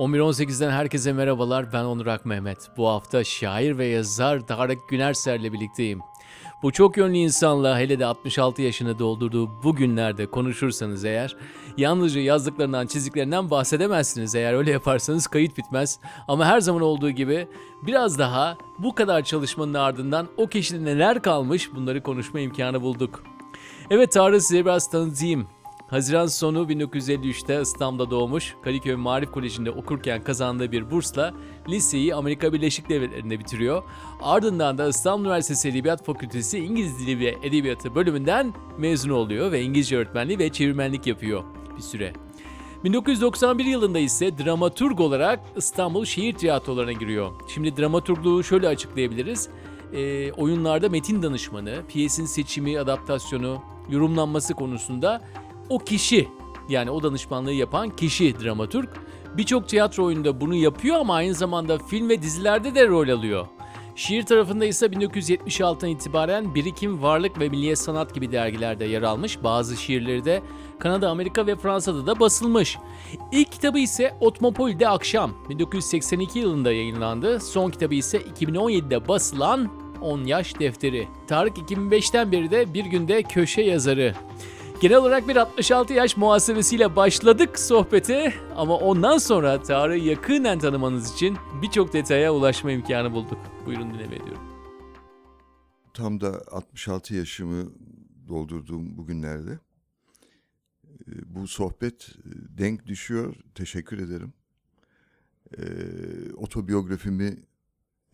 11.18'den herkese merhabalar. Ben Onur Ak Mehmet. Bu hafta şair ve yazar Tarık Günerser'le birlikteyim. Bu çok yönlü insanla hele de 66 yaşını doldurduğu bu günlerde konuşursanız eğer yalnızca yazdıklarından çizdiklerinden bahsedemezsiniz. Eğer öyle yaparsanız kayıt bitmez. Ama her zaman olduğu gibi biraz daha bu kadar çalışmanın ardından o kişide neler kalmış bunları konuşma imkanı bulduk. Evet Tarık size biraz tanıtayım. Haziran sonu 1953'te İstanbul'da doğmuş, Kadıköy Marif Koleji'nde okurken kazandığı bir bursla liseyi Amerika Birleşik Devletleri'nde bitiriyor. Ardından da İstanbul Üniversitesi Edebiyat Fakültesi İngiliz Dili ve Edebiyatı bölümünden mezun oluyor ve İngilizce öğretmenliği ve çevirmenlik yapıyor bir süre. 1991 yılında ise dramaturg olarak İstanbul Şehir Tiyatrolarına giriyor. Şimdi dramaturgluğu şöyle açıklayabiliriz. E, oyunlarda metin danışmanı, piyesin seçimi, adaptasyonu, yorumlanması konusunda o kişi yani o danışmanlığı yapan kişi dramaturg. Birçok tiyatro oyununda bunu yapıyor ama aynı zamanda film ve dizilerde de rol alıyor. Şiir tarafında ise 1976'dan itibaren Birikim, Varlık ve Milliyet Sanat gibi dergilerde yer almış. Bazı şiirleri de Kanada, Amerika ve Fransa'da da basılmış. İlk kitabı ise Otmopol'de Akşam 1982 yılında yayınlandı. Son kitabı ise 2017'de basılan 10 Yaş Defteri. Tarık 2005'ten beri de bir günde köşe yazarı. Genel olarak bir 66 yaş muhasebesiyle başladık sohbete ama ondan sonra Tarık'ı yakından tanımanız için birçok detaya ulaşma imkanı bulduk. Buyurun dinleme ediyorum. Tam da 66 yaşımı doldurduğum bugünlerde e, bu sohbet e, denk düşüyor. Teşekkür ederim. E, otobiyografimi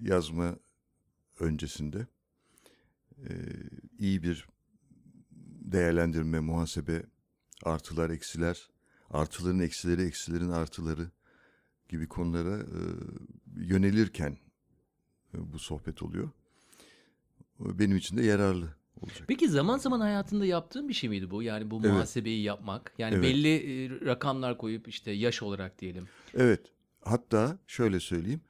yazma öncesinde iyi bir değerlendirme, muhasebe, artılar, eksiler, artıların eksileri, eksilerin artıları gibi konulara e, yönelirken e, bu sohbet oluyor. Benim için de yararlı olacak. Peki zaman zaman hayatında yaptığın bir şey miydi bu? Yani bu Evet. muhasebeyi yapmak. Yani Evet. belli e, rakamlar koyup işte yaş olarak diyelim. Evet, hatta şöyle söyleyeyim.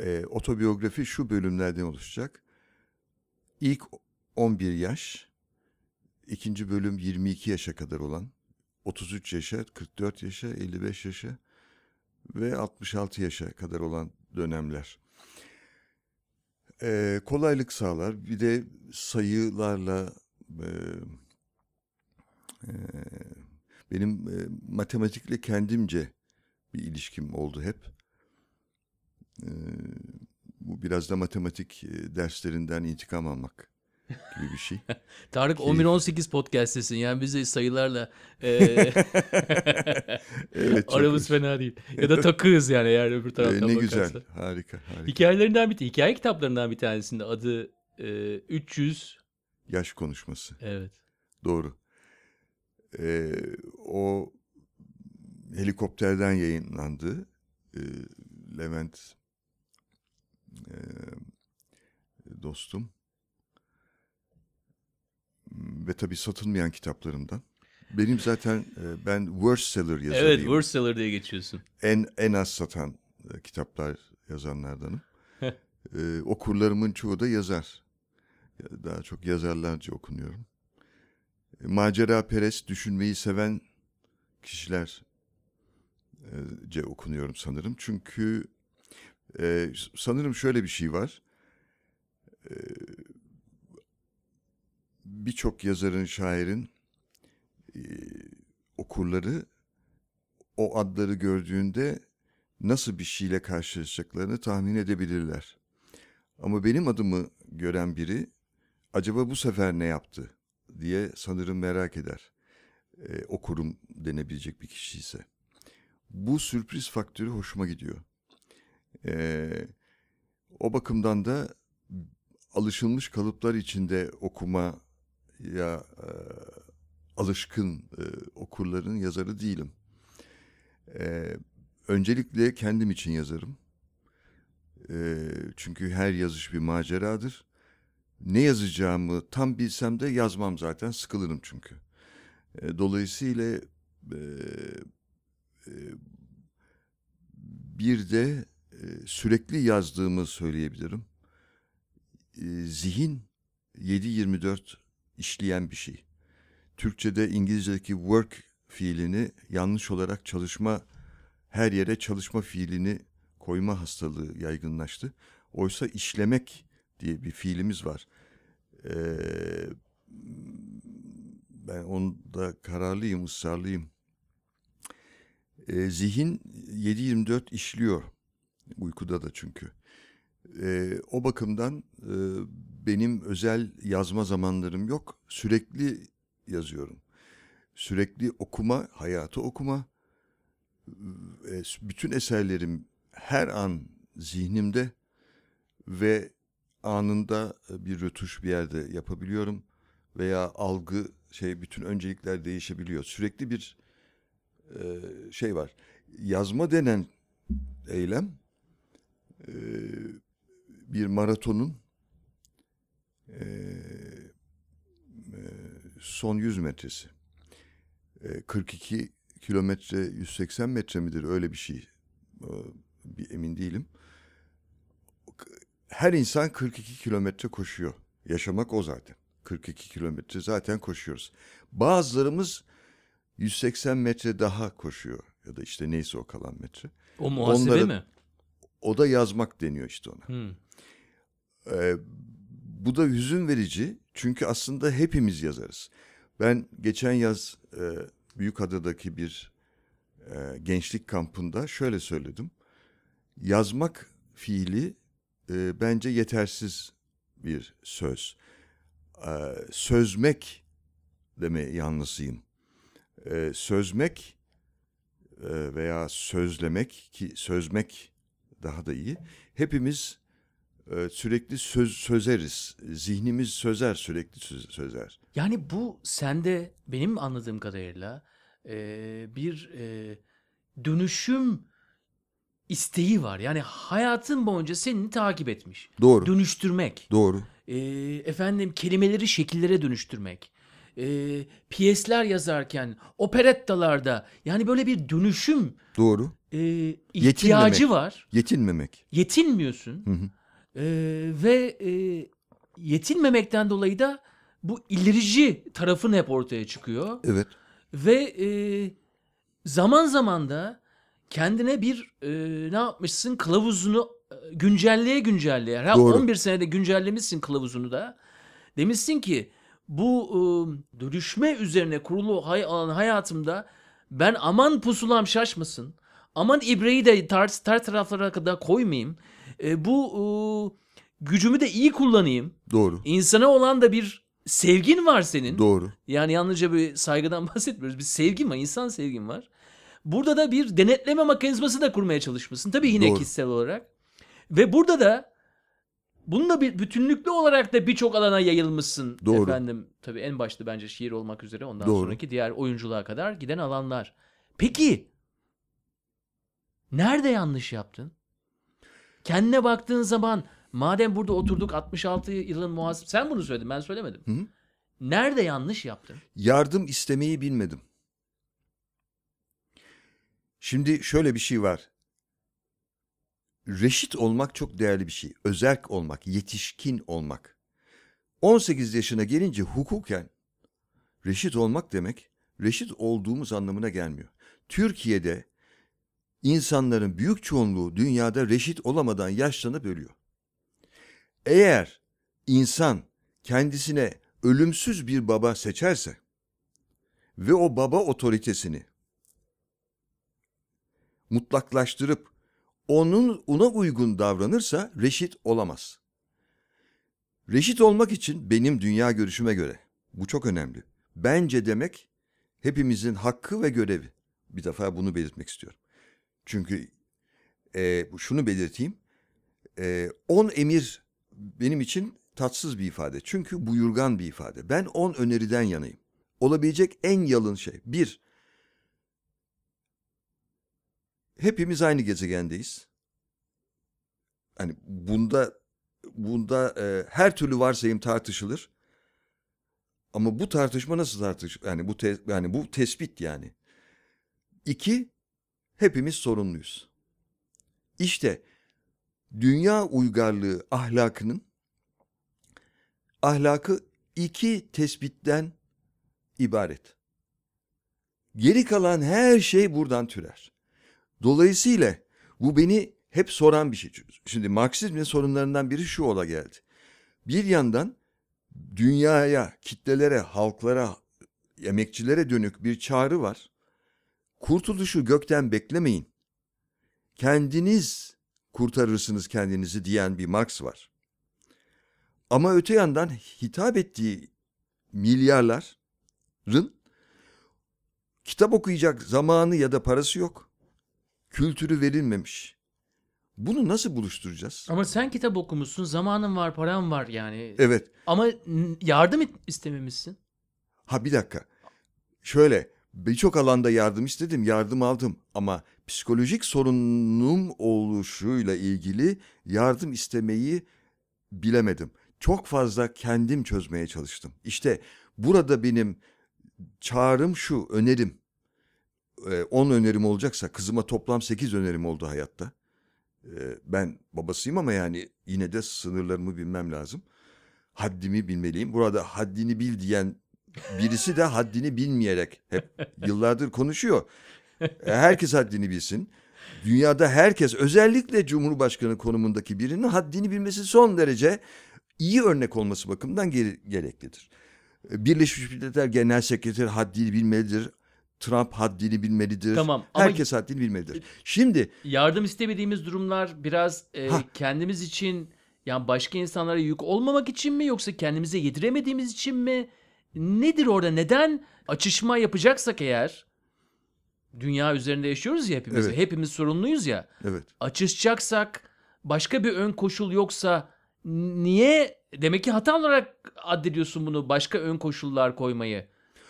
E, otobiyografi şu bölümlerden oluşacak. İlk 11 yaş, ikinci bölüm 22 yaşa kadar olan, 33 yaşa, 44 yaşa, 55 yaşa ve 66 yaşa kadar olan dönemler. E, kolaylık sağlar. Bir de sayılarla e, e, benim e, matematikle kendimce bir ilişkim oldu hep. Ee, bu biraz da matematik e, derslerinden intikam almak gibi bir şey. Tarık Keyif. 11-18 podcast'tesin. Yani biz de sayılarla e, Evet, aramız hoş. fena değil. Ya da takığız yani eğer öbür Ee, taraftan ne bakarsan. güzel, harika, harika. Hikayelerinden bir hikaye kitaplarından bir tanesinde adı e, 300 Yaş konuşması, evet. doğru. Ee, o helikopterden yayınlandı. Ee, Levent e, dostum ve tabii satılmayan kitaplarımdan. Benim zaten e, ben worst seller yazarıyım. Evet, worst seller diye geçiyorsun. en en az satan e, kitaplar yazanlardanım. e, okurlarımın çoğu da yazar. Ya- Daha çok yazarlarca okunuyorum. E, macera perest, düşünmeyi seven kişilerce okunuyorum sanırım. Çünkü e, sanırım şöyle bir şey var. E, Birçok yazarın, şairin e, okurları o adları gördüğünde nasıl bir şeyle karşılaşacaklarını tahmin edebilirler. Ama benim adımı gören biri acaba bu sefer ne yaptı diye sanırım merak eder. Ee, okurum denebilecek bir kişi ise. Bu sürpriz faktörü hoşuma gidiyor. Ee, o bakımdan da alışılmış kalıplar içinde okuma ya e, alışkın e, okurların yazarı değilim. Ee, öncelikle kendim için yazarım. Ee, çünkü her yazış bir maceradır. Ne yazacağımı tam bilsem de yazmam zaten. Sıkılırım çünkü. Ee, dolayısıyla e, e, bir de e, sürekli yazdığımı söyleyebilirim. E, zihin 7-24 işleyen bir şey. Türkçe'de İngilizce'deki work fiilini yanlış olarak çalışma her yere çalışma fiilini koyma hastalığı yaygınlaştı. Oysa işlemek diye bir fiilimiz var. Ee, ben onda kararlıyım, ısrarlıyım. Ee, zihin 7-24 işliyor. Uykuda da çünkü. Ee, o bakımdan e, benim özel yazma zamanlarım yok. Sürekli yazıyorum. Sürekli okuma, hayatı okuma. E, bütün eserlerim her an zihnimde ve anında bir rötuş bir yerde yapabiliyorum veya algı şey bütün öncelikler değişebiliyor. Sürekli bir e, şey var. Yazma denen eylem e, bir maratonun e, e, son 100 metresi. E, 42 kilometre 180 metre midir öyle bir şey. E, bir emin değilim. Her insan 42 kilometre koşuyor. Yaşamak o zaten. 42 kilometre zaten koşuyoruz. Bazılarımız 180 metre daha koşuyor ya da işte neyse o kalan metre. O muhasebe Onları- mi? O da yazmak deniyor işte ona. Hmm. Ee, bu da hüzün verici çünkü aslında hepimiz yazarız. Ben geçen yaz e, Büyükada'daki bir e, gençlik kampında şöyle söyledim. Yazmak fiili e, bence yetersiz bir söz. E, sözmek deme yanlısıyım. E, sözmek e, veya sözlemek ki sözmek daha da iyi. Hepimiz sürekli söz sözeriz. Zihnimiz sözer sürekli söz- sözer. Yani bu sende benim anladığım kadarıyla e, bir e, dönüşüm isteği var. Yani hayatın boyunca seni takip etmiş. Doğru. Dönüştürmek. Doğru. E, efendim kelimeleri şekillere dönüştürmek. E, piyesler yazarken, operettalarda yani böyle bir dönüşüm Doğru. e, ihtiyacı Yetinmemek. var. Yetinmemek. Yetinmiyorsun. Hı hı. E, ve e, yetinmemekten dolayı da bu ilerici tarafın hep ortaya çıkıyor. Evet. Ve e, zaman zaman da kendine bir e, ne yapmışsın kılavuzunu e, güncelleye güncelleye. Her Doğru. 11 senede güncellemişsin kılavuzunu da. Demişsin ki bu e, dönüşme üzerine kurulu hay alan hayatımda ben aman pusulam şaşmasın. Aman ibreyi de tar, tar taraflara kadar koymayayım. E, bu e, gücümü de iyi kullanayım. Doğru. İnsana olan da bir sevgin var senin. Doğru. Yani yalnızca bir saygıdan bahsetmiyoruz. Bir sevgi var, insan sevgin var. Burada da bir denetleme mekanizması da kurmaya çalışmışsın. Tabii yine Doğru. kişisel olarak. Ve burada da bununla bir bütünlüklü olarak da birçok alana yayılmışsın. Doğru. Efendim tabii en başta bence şiir olmak üzere ondan Doğru. sonraki diğer oyunculuğa kadar giden alanlar. Peki nerede yanlış yaptın? Kendine baktığın zaman madem burada oturduk 66 yılın muhasebe sen bunu söyledin ben söylemedim. Hı. Nerede yanlış yaptın? Yardım istemeyi bilmedim. Şimdi şöyle bir şey var. Reşit olmak çok değerli bir şey. Özerk olmak, yetişkin olmak. 18 yaşına gelince hukuken reşit olmak demek reşit olduğumuz anlamına gelmiyor. Türkiye'de insanların büyük çoğunluğu dünyada reşit olamadan yaşlanıp ölüyor. Eğer insan kendisine ölümsüz bir baba seçerse ve o baba otoritesini mutlaklaştırıp onun ona uygun davranırsa reşit olamaz. Reşit olmak için benim dünya görüşüme göre bu çok önemli. Bence demek hepimizin hakkı ve görevi. Bir defa bunu belirtmek istiyorum. Çünkü e, şunu belirteyim. E, on emir benim için tatsız bir ifade. Çünkü buyurgan bir ifade. Ben on öneriden yanayım. Olabilecek en yalın şey. Bir, hepimiz aynı gezegendeyiz. Hani bunda bunda e, her türlü varsayım tartışılır. Ama bu tartışma nasıl tartış? Yani bu te- yani bu tespit yani. İki, hepimiz sorumluyuz. İşte dünya uygarlığı ahlakının ahlakı iki tespitten ibaret. Geri kalan her şey buradan türer. Dolayısıyla bu beni hep soran bir şey. Şimdi Marksizmin sorunlarından biri şu ola geldi. Bir yandan dünyaya, kitlelere, halklara, emekçilere dönük bir çağrı var. Kurtuluşu gökten beklemeyin. Kendiniz kurtarırsınız kendinizi diyen bir Marx var. Ama öte yandan hitap ettiği milyarların kitap okuyacak zamanı ya da parası yok. Kültürü verilmemiş. Bunu nasıl buluşturacağız? Ama sen kitap okumuşsun, zamanın var, paran var yani. Evet. Ama yardım istememişsin. Ha bir dakika. Şöyle birçok alanda yardım istedim, yardım aldım ama psikolojik sorunum oluşuyla ilgili yardım istemeyi bilemedim. Çok fazla kendim çözmeye çalıştım. İşte burada benim çağrım şu, önerim. 10 önerim olacaksa kızıma toplam 8 önerim oldu hayatta. Ee, Ben babasıyım ama yani yine de sınırlarımı bilmem lazım. Haddimi bilmeliyim. Burada haddini bil diyen birisi de haddini bilmeyerek hep yıllardır konuşuyor. E, Herkes haddini bilsin. Dünyada herkes özellikle Cumhurbaşkanı konumundaki birinin haddini bilmesi son derece iyi örnek olması bakımından gere- gereklidir. E, Birleşmiş Milletler Genel Sekreteri haddini bilmelidir. Trump haddini bilmelidir. Tamam, ama- Herkes haddini bilmelidir. Şimdi Yardım istemediğimiz durumlar biraz e, kendimiz için yani başka insanlara yük olmamak için mi yoksa kendimize yediremediğimiz için mi? Nedir orada? Neden açışma yapacaksak eğer dünya üzerinde yaşıyoruz ya hepimiz. Evet. Hepimiz sorumluyuz ya. evet. Açışacaksak başka bir ön koşul yoksa niye demek ki hata olarak addediyorsun bunu başka ön koşullar koymayı.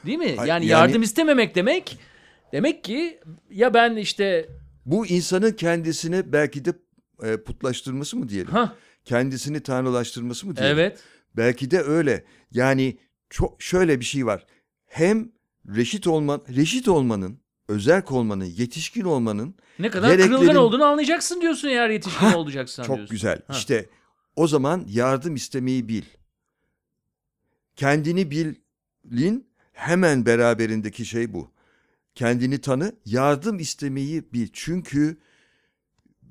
Değil mi? Yani, yani- yardım istememek demek demek ki ya ben işte Bu insanın kendisini belki de e, putlaştırması mı diyelim? ha Kendisini tanrılaştırması mı diyelim? evet Belki de öyle. Yani çok şöyle bir şey var. Hem reşit olman, reşit olmanın, özerk olmanın, yetişkin olmanın ne kadar Gereklerin- kırılgan olduğunu anlayacaksın diyorsun eğer yetişkin Hah, olacaksan çok diyorsun. güzel. Ha. İşte o zaman yardım istemeyi bil. Kendini bilin hemen beraberindeki şey bu. Kendini tanı, yardım istemeyi bil. Çünkü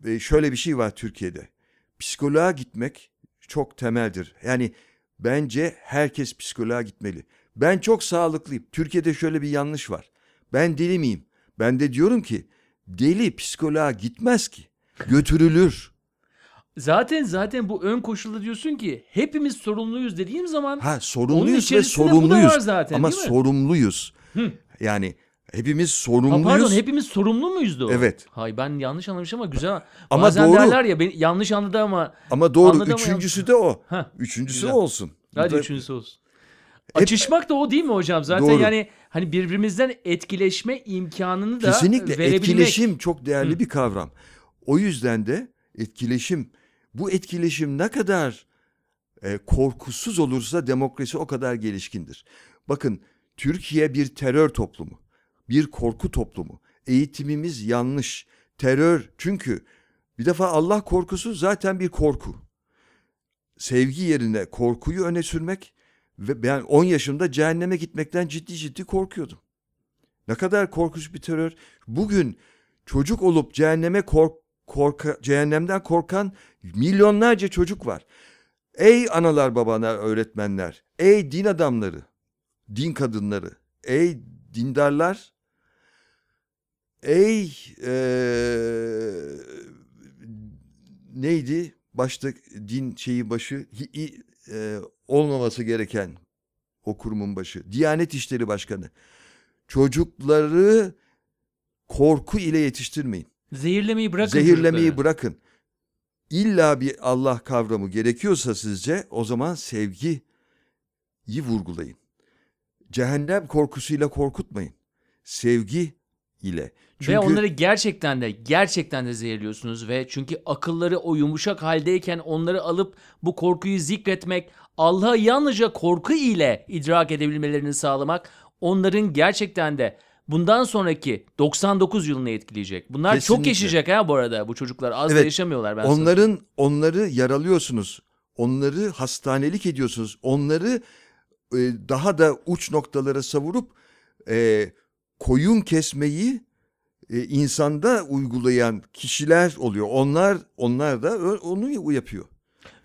e, şöyle bir şey var Türkiye'de. Psikoloğa gitmek çok temeldir. Yani bence herkes psikoloğa gitmeli. Ben çok sağlıklıyım. Türkiye'de şöyle bir yanlış var. Ben deli miyim? Ben de diyorum ki deli psikoloğa gitmez ki. Götürülür. Zaten zaten bu ön koşulda diyorsun ki hepimiz sorumluyuz dediğim zaman Ha sorumluyuz ve sorumluyuz. zaten, Ama sorumluyuz. Hı. Yani hepimiz Ha, sorumluyuz. pardon hepimiz sorumlu muyuz da o? Evet. Hay ben yanlış anlamışım ama güzel. Ama Bazen doğru. derler ya ben yanlış anladı ama Ama doğru Anladım ama üçüncüsü de o. Ha, Üçüncüsü güzel. olsun. Hadi da- üçüncüsü olsun. Açışmak da o değil mi hocam? Zaten Doğru. yani hani birbirimizden etkileşme imkanını da Kesinlikle verebilmek. etkileşim çok değerli Hı. bir kavram. O yüzden de etkileşim bu etkileşim ne kadar e, korkusuz olursa demokrasi o kadar gelişkindir. Bakın Türkiye bir terör toplumu, bir korku toplumu. Eğitimimiz yanlış. Terör çünkü bir defa Allah korkusu zaten bir korku. Sevgi yerine korkuyu öne sürmek ve ben 10 yaşımda cehenneme gitmekten ciddi ciddi korkuyordum. Ne kadar korkunç bir terör. Bugün çocuk olup cehenneme kork korka, cehennemden korkan milyonlarca çocuk var. Ey analar babalar öğretmenler, ey din adamları, din kadınları, ey dindarlar, ey eee, neydi başta din şeyi başı hi- hi- eee, olmaması gereken o kurumun başı, Diyanet İşleri Başkanı. Çocukları korku ile yetiştirmeyin. Zehirlemeyi bırakın Zehirlemeyi çocukları. bırakın. İlla bir Allah kavramı gerekiyorsa sizce o zaman sevgiyi vurgulayın. Cehennem korkusuyla korkutmayın. Sevgi ile. Çünkü Ve onları gerçekten de gerçekten de zehirliyorsunuz ve çünkü akılları o yumuşak haldeyken onları alıp bu korkuyu zikretmek, Allah'ı yalnızca korku ile idrak edebilmelerini sağlamak onların gerçekten de bundan sonraki 99 yılını etkileyecek. Bunlar çok Kesinlikle. yaşayacak ha bu arada bu çocuklar. Az da Evet, yaşamıyorlar ben sana onların onları yaralıyorsunuz. Onları hastanelik ediyorsunuz. Onları e, daha da uç noktalara savurup e, koyun kesmeyi e, insanda uygulayan kişiler oluyor. Onlar onlar da onu yapıyor.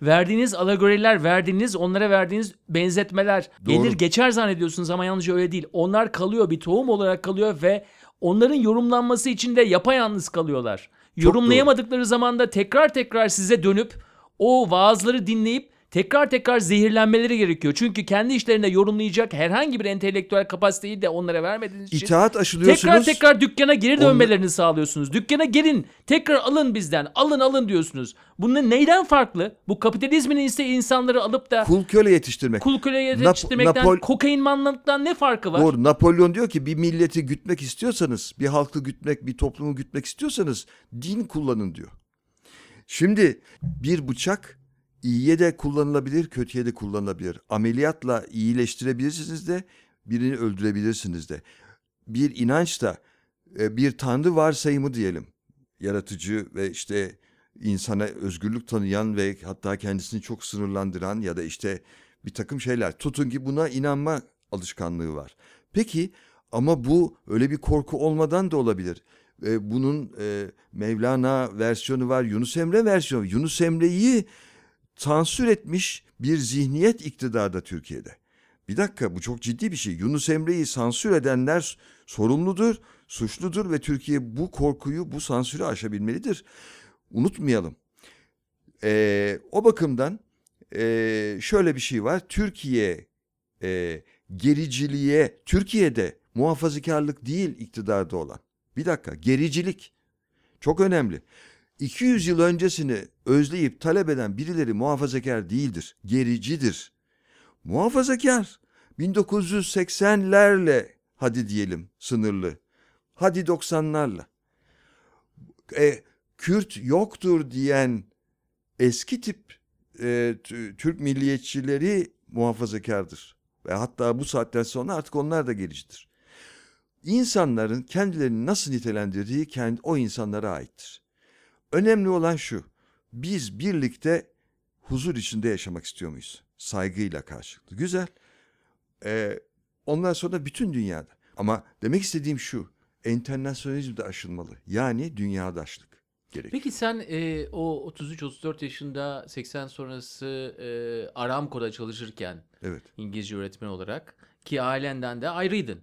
Verdiğiniz alegoriler, verdiğiniz onlara verdiğiniz benzetmeler Doğru. gelir geçer zannediyorsunuz ama yalnızca öyle değil. Onlar kalıyor bir tohum olarak kalıyor ve onların yorumlanması için de yapayalnız kalıyorlar. Yorumlayamadıkları zaman da tekrar tekrar size dönüp o vaazları dinleyip tekrar tekrar zehirlenmeleri gerekiyor. Çünkü kendi işlerinde yorumlayacak herhangi bir entelektüel kapasiteyi de onlara vermediğiniz için İtaat aşılıyorsunuz. tekrar tekrar dükkana geri dönmelerini sağlıyorsunuz. Dükkana gelin, tekrar alın bizden, alın alın diyorsunuz. Bunun neyden farklı? Bu kapitalizmin ise insanları alıp da Kul köle yetiştirmek. kul köle Nap- yetiştirmekten, Napol- kokain manlıktan ne farkı var? Doğru. Napolyon diyor ki bir milleti gütmek istiyorsanız, bir halkı gütmek, bir toplumu gütmek istiyorsanız din kullanın diyor. Şimdi bir bıçak iyiye de kullanılabilir, kötüye de kullanılabilir. Ameliyatla iyileştirebilirsiniz de, birini öldürebilirsiniz de. Bir inanç da e, bir tanrı varsayımı diyelim. Yaratıcı ve işte insana özgürlük tanıyan ve hatta kendisini çok sınırlandıran ya da işte bir takım şeyler. Tutun ki buna inanma alışkanlığı var. Peki ama bu öyle bir korku olmadan da olabilir. E, bunun e, Mevlana versiyonu var, Yunus Emre versiyonu. Yunus Emre'yi sansür etmiş bir zihniyet iktidarda Türkiye'de. Bir dakika bu çok ciddi bir şey. Yunus Emre'yi sansür edenler sorumludur, suçludur ve Türkiye bu korkuyu, bu sansürü aşabilmelidir. Unutmayalım. Ee, o bakımdan e, şöyle bir şey var. Türkiye e, gericiliğe, Türkiye'de muhafazakarlık değil iktidarda olan. Bir dakika, gericilik çok önemli. 200 yıl öncesini özleyip talep eden birileri muhafazakar değildir, gericidir. Muhafazakar 1980'lerle hadi diyelim sınırlı. Hadi 90'larla. E, Kürt yoktur diyen eski tip e, Türk milliyetçileri muhafazakardır. Ve hatta bu saatten sonra artık onlar da gericidir. İnsanların kendilerini nasıl nitelendirdiği kendi, o insanlara aittir. Önemli olan şu. Biz birlikte huzur içinde yaşamak istiyor muyuz? Saygıyla karşılıklı. Güzel. Ee, ondan sonra bütün dünyada. Ama demek istediğim şu. Enternasyonalizm de aşılmalı. Yani dünyadaşlık gerekiyor. Peki sen e, o 33-34 yaşında 80 sonrası e, Aramco'da çalışırken Evet. İngilizce öğretmen olarak ki ailenden de ayrıydın.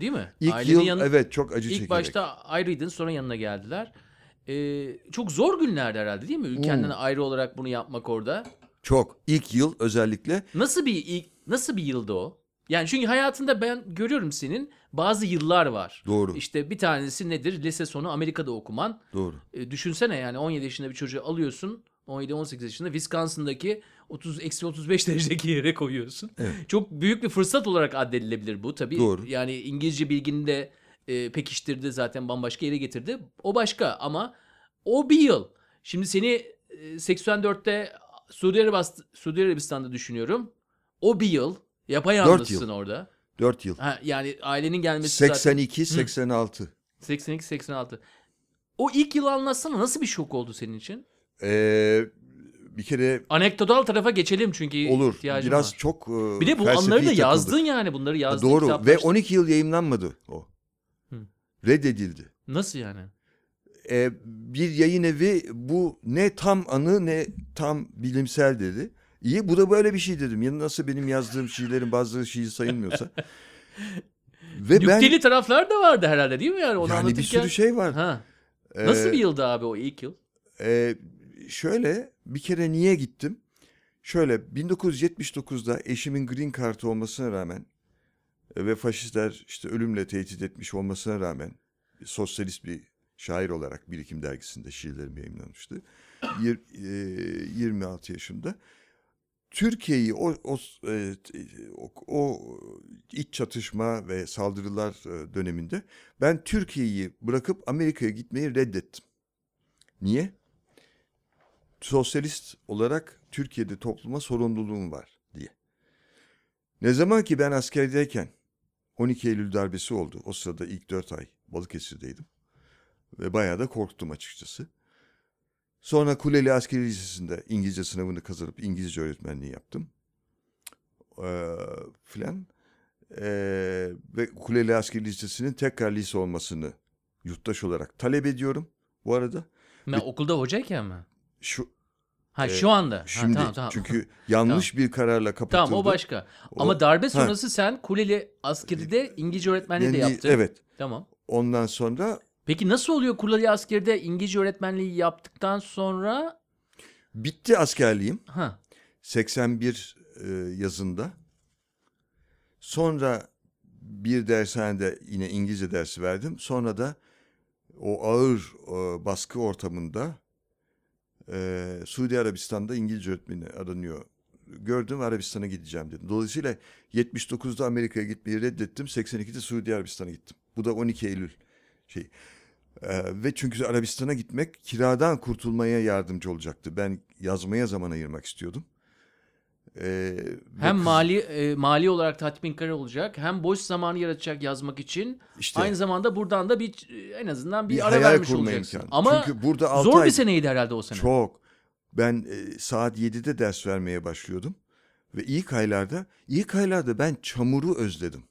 Değil mi? İlk Ailenin yıl yanı- evet çok acı İlk çekerek. başta ayrıydın sonra yanına geldiler. Ee, çok zor günlerdi herhalde değil mi? Ülkenden Hmm. ayrı olarak bunu yapmak orada. Çok. İlk yıl özellikle Nasıl bir ilk, nasıl bir yıldı o? Yani çünkü hayatında ben görüyorum senin bazı yıllar var. doğru. İşte bir tanesi nedir? Lise sonu Amerika'da okuman. Doğru. E, düşünsene yani 17 yaşında bir çocuğu alıyorsun. 17-18 yaşında Wisconsin'daki 30 eksi 35 derecedeki yere koyuyorsun. Evet. Çok büyük bir fırsat olarak addedilebilir bu tabii. Doğru. Yani İngilizce bilgini de e, pekiştirdi zaten bambaşka yere getirdi. O başka ama o bir yıl. Şimdi seni e, 84'te Suudi, Arabist- Suudi Arabistan'da düşünüyorum. O bir yıl. Yapayalnızsın orada. Dört yıl. Ha, yani ailenin gelmesi zaten 82, 86. 82-86. O ilk yıl anlatsana nasıl bir şok oldu senin için? Ee, bir kere Anekdotal tarafa geçelim çünkü olur. Biraz var. çok e, Bir de bu anları da yazdın yani bunları yazdın. Doğru ve kitaplaştın. 12 yıl yayınlanmadı o. Reddedildi. Nasıl yani? Ee, bir yayın evi bu ne tam anı ne tam bilimsel dedi. İyi bu da böyle bir şey dedim. Ya nasıl benim yazdığım şiirlerin bazıları şiir sayılmıyorsa. ve ben Nükteli taraflar da vardı herhalde değil mi yani onu yani bir sürü şey var. Ha. Ee, Nasıl bir yıldı abi o ilk yıl? Ee, şöyle bir kere niye gittim? Şöyle 1979'da eşimin green card olmasına rağmen e, ve faşistler işte ölümle tehdit etmiş olmasına rağmen sosyalist bir şair olarak Birikim dergisinde şiirlerim yayınlanmıştı. Yir- e, 26 yaşında. Türkiye'yi o o, e, o o iç çatışma ve saldırılar e, döneminde ben Türkiye'yi bırakıp Amerika'ya gitmeyi reddettim. Niye? Sosyalist olarak Türkiye'de topluma sorumluluğum var. Ne zaman ki ben askerdeyken 12 Eylül darbesi oldu. O sırada ilk 4 ay Balıkesir'deydim. Ve bayağı da korktum açıkçası. Sonra Kuleli Askeri Lisesi'nde İngilizce sınavını kazanıp İngilizce öğretmenliği yaptım. Ee, filan. Ee, ve Kuleli Askeri Lisesi'nin tekrar lise olmasını yurttaş olarak talep ediyorum bu arada. Ben okulda hocayken mi? Şu Ha Ee, şu anda. Ha, şimdi tamam, tamam. çünkü yanlış bir kararla kapatıldı. Tamam o başka. O- Ama darbe Ha. sonrası sen Kuleli askeride İngilizce öğretmenliği de Yani, yaptın. Evet. Tamam. Ondan sonra Peki nasıl oluyor Kuleli askeride İngilizce öğretmenliği yaptıktan sonra? bitti askerliğim. Ha. 81 e, yazında. Sonra bir dershanede yine İngilizce dersi verdim. Sonra da o ağır e, baskı ortamında e, Suudi Arabistan'da İngilizce öğretmeni aranıyor. Gördüm Arabistan'a gideceğim dedim. Dolayısıyla 79'da Amerika'ya gitmeyi reddettim. 82'de Suudi Arabistan'a gittim. Bu da 12 Eylül şey. E, ve çünkü Arabistan'a gitmek kiradan kurtulmaya yardımcı olacaktı. Ben yazmaya zaman ayırmak istiyordum. E, Hem kız- mali e, mali olarak tatminkar olacak, hem boş zamanı yaratacak yazmak için. işte Aynı zamanda buradan da bir en azından bir, bir ara vermiş olacaksın. imkanı. Ama Çünkü burada 6 zor ay bir seneydi herhalde o sene. çok. Ben e, saat 7'de ders vermeye başlıyordum. Ve ilk aylarda, ilk aylarda ben çamuru özledim.